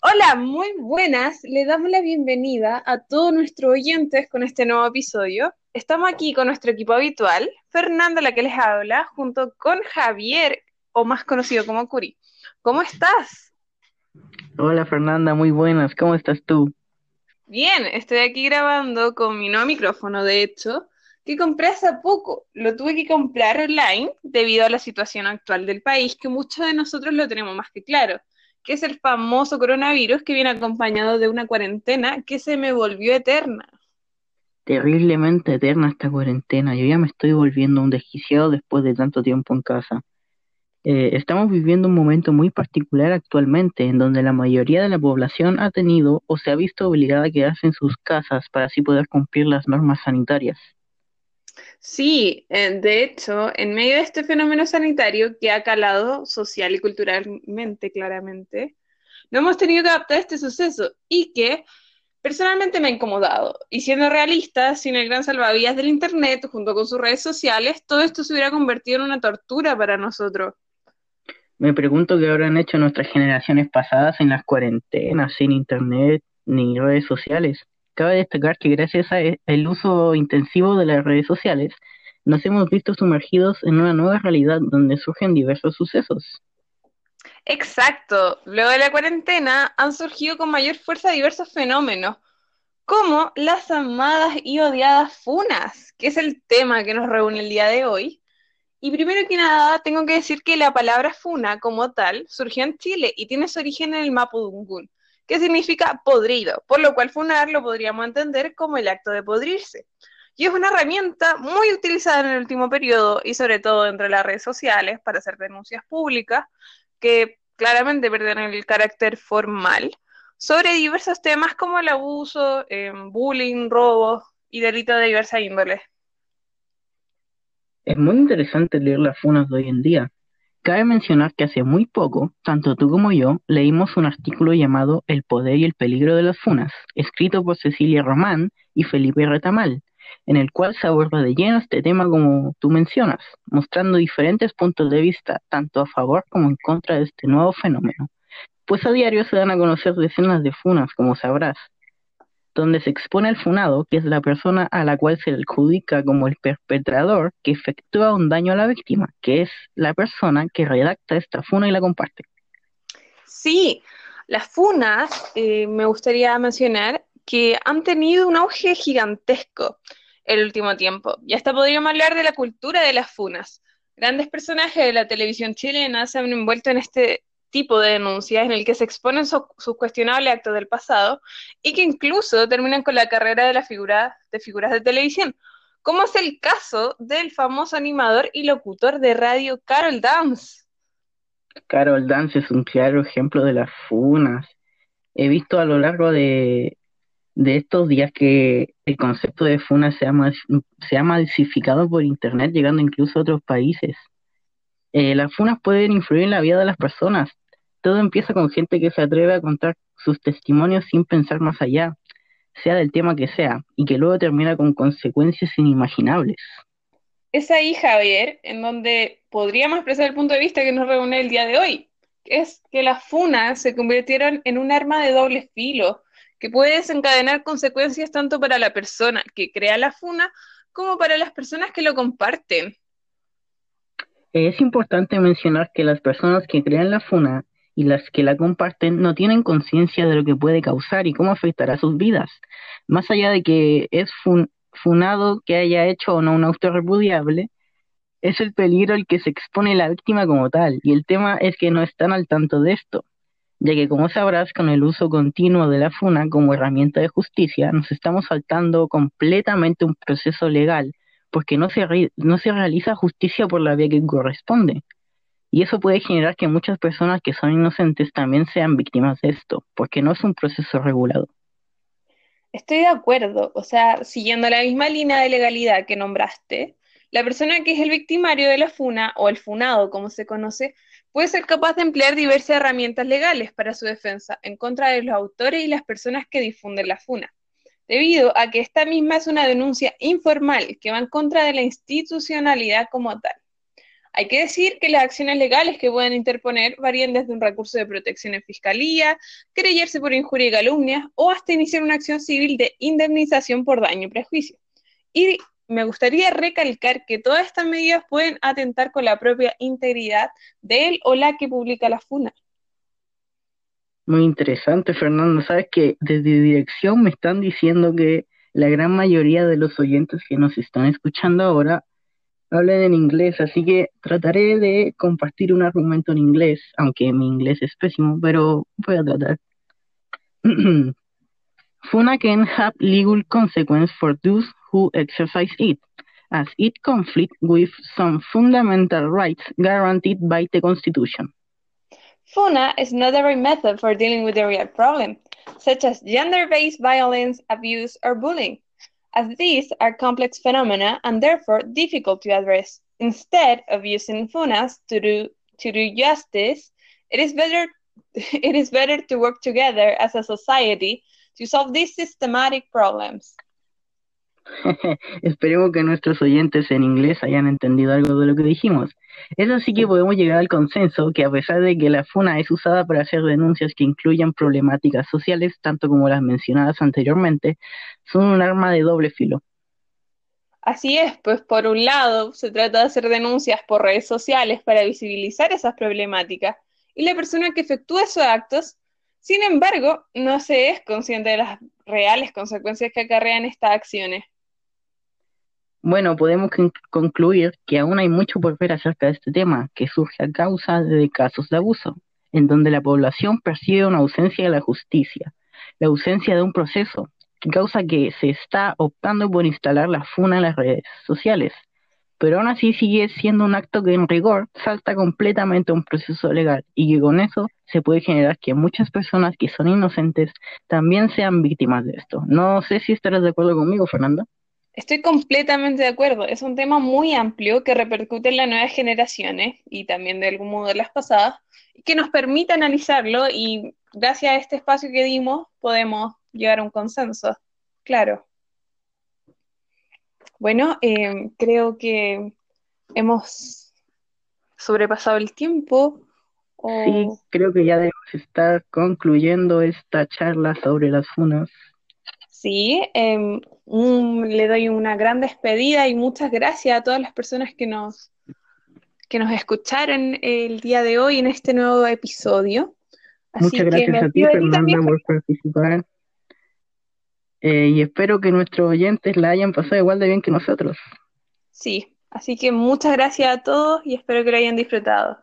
Hola, muy buenas. Le damos la bienvenida a todos nuestros oyentes con este nuevo episodio. Estamos aquí con nuestro equipo habitual, Fernanda, la que les habla, junto con Javier, o más conocido como Curi. ¿Cómo estás? Hola Fernanda, muy buenas. ¿Cómo estás tú? Bien, estoy aquí grabando con mi nuevo micrófono, de hecho, que compré hace poco. Lo tuve que comprar online debido a la situación actual del país, que muchos de nosotros lo tenemos más que claro que es el famoso coronavirus que viene acompañado de una cuarentena que se me volvió eterna. Terriblemente eterna esta cuarentena. Yo ya me estoy volviendo un desquiciado después de tanto tiempo en casa. Eh, estamos viviendo un momento muy particular actualmente en donde la mayoría de la población ha tenido o se ha visto obligada a quedarse en sus casas para así poder cumplir las normas sanitarias. Sí, eh, de hecho, en medio de este fenómeno sanitario que ha calado social y culturalmente, claramente, no hemos tenido que adaptar este suceso y que personalmente me ha incomodado. Y siendo realista, sin el gran salvavidas del Internet, junto con sus redes sociales, todo esto se hubiera convertido en una tortura para nosotros. Me pregunto qué habrán hecho nuestras generaciones pasadas en las cuarentenas, sin Internet ni redes sociales. Cabe destacar que gracias al uso intensivo de las redes sociales, nos hemos visto sumergidos en una nueva realidad donde surgen diversos sucesos. Exacto. Luego de la cuarentena han surgido con mayor fuerza diversos fenómenos, como las amadas y odiadas funas, que es el tema que nos reúne el día de hoy. Y primero que nada, tengo que decir que la palabra funa como tal surgió en Chile y tiene su origen en el Mapudungún, que significa podrido, por lo cual funar lo podríamos entender como el acto de podrirse. Y es una herramienta muy utilizada en el último periodo y sobre todo entre las redes sociales para hacer denuncias públicas que claramente pierden el carácter formal sobre diversos temas como el abuso, eh, bullying, robo y delitos de diversa índole. Es muy interesante leer las funas de hoy en día, Cabe mencionar que hace muy poco, tanto tú como yo, leímos un artículo llamado El poder y el peligro de las funas, escrito por Cecilia Román y Felipe Retamal, en el cual se aborda de lleno este tema como tú mencionas, mostrando diferentes puntos de vista, tanto a favor como en contra de este nuevo fenómeno. Pues a diario se dan a conocer decenas de funas, como sabrás, donde se expone al funado, que es la persona a la cual se le adjudica como el perpetrador que efectúa un daño a la víctima, que es la persona que redacta esta funa y la comparte. Sí, las funas, eh, me gustaría mencionar que han tenido un auge gigantesco el último tiempo. Y hasta podríamos hablar de la cultura de las funas. Grandes personajes de la televisión chilena se han envuelto en este tipo de denuncias en el que se exponen sus cuestionables actos del pasado y que incluso terminan con la carrera de, la figura, de figuras de televisión, como es el caso del famoso animador y locutor de radio Carol Dance. Carol Dance es un claro ejemplo de las funas. He visto a lo largo de, de estos días que el concepto de funa se ha, se ha por internet, llegando incluso a otros países. Eh, las funas pueden influir en la vida de las personas. Todo empieza con gente que se atreve a contar sus testimonios sin pensar más allá, sea del tema que sea, y que luego termina con consecuencias inimaginables. Es ahí, Javier, en donde podríamos expresar el punto de vista que nos reúne el día de hoy, es que las funas se convirtieron en un arma de doble filo, que puede desencadenar consecuencias tanto para la persona que crea la funa como para las personas que lo comparten. Es importante mencionar que las personas que crean la funa y las que la comparten no tienen conciencia de lo que puede causar y cómo afectará sus vidas. Más allá de que es funado que haya hecho o no un auto repudiable, es el peligro al que se expone la víctima como tal, y el tema es que no están al tanto de esto, ya que como sabrás, con el uso continuo de la funa como herramienta de justicia, nos estamos saltando completamente un proceso legal porque no se, no se realiza justicia por la vía que corresponde. Y eso puede generar que muchas personas que son inocentes también sean víctimas de esto, porque no es un proceso regulado. Estoy de acuerdo, o sea, siguiendo la misma línea de legalidad que nombraste, la persona que es el victimario de la funa o el funado, como se conoce, puede ser capaz de emplear diversas herramientas legales para su defensa en contra de los autores y las personas que difunden la funa debido a que esta misma es una denuncia informal que va en contra de la institucionalidad como tal. Hay que decir que las acciones legales que pueden interponer varían desde un recurso de protección en fiscalía, creyerse por injuria y calumnia, o hasta iniciar una acción civil de indemnización por daño y prejuicio. Y me gustaría recalcar que todas estas medidas pueden atentar con la propia integridad de él o la que publica la FUNA. Muy interesante, Fernando. Sabes que desde dirección me están diciendo que la gran mayoría de los oyentes que nos están escuchando ahora hablan en inglés, así que trataré de compartir un argumento en inglés, aunque mi inglés es pésimo, pero voy a tratar. FUNA can have legal consequences for those who exercise it, as it conflicts with some fundamental rights guaranteed by the Constitution. FUNA is not the right method for dealing with a real problem, such as gender-based violence, abuse, or bullying, as these are complex phenomena and therefore difficult to address. Instead of using FUNAs to do, to do justice, it is better it is better to work together as a society to solve these systematic problems. Esperemos que nuestros oyentes en inglés hayan entendido algo de lo que dijimos. Es así que podemos llegar al consenso que a pesar de que la FUNA es usada para hacer denuncias que incluyan problemáticas sociales, tanto como las mencionadas anteriormente, son un arma de doble filo. Así es, pues por un lado se trata de hacer denuncias por redes sociales para visibilizar esas problemáticas y la persona que efectúa esos actos, sin embargo, no se es consciente de las reales consecuencias que acarrean estas acciones. Bueno, podemos concluir que aún hay mucho por ver acerca de este tema, que surge a causa de casos de abuso, en donde la población percibe una ausencia de la justicia, la ausencia de un proceso, que causa que se está optando por instalar la FUNA en las redes sociales, pero aún así sigue siendo un acto que en rigor salta completamente a un proceso legal y que con eso se puede generar que muchas personas que son inocentes también sean víctimas de esto. No sé si estarás de acuerdo conmigo, Fernanda. Estoy completamente de acuerdo. Es un tema muy amplio que repercute en las nuevas generaciones y también de algún modo en las pasadas, y que nos permite analizarlo y gracias a este espacio que dimos podemos llegar a un consenso. Claro. Bueno, eh, creo que hemos sobrepasado el tiempo. Sí, creo que ya debemos estar concluyendo esta charla sobre las funas. Sí, le doy una gran despedida y muchas gracias a todas las personas que nos, que nos escucharon el día de hoy en este nuevo episodio. muchas gracias a ti, Fernanda, por participar. Eh, y espero que nuestros oyentes la hayan pasado igual de bien que nosotros. Sí, así que muchas gracias a todos y espero que lo hayan disfrutado.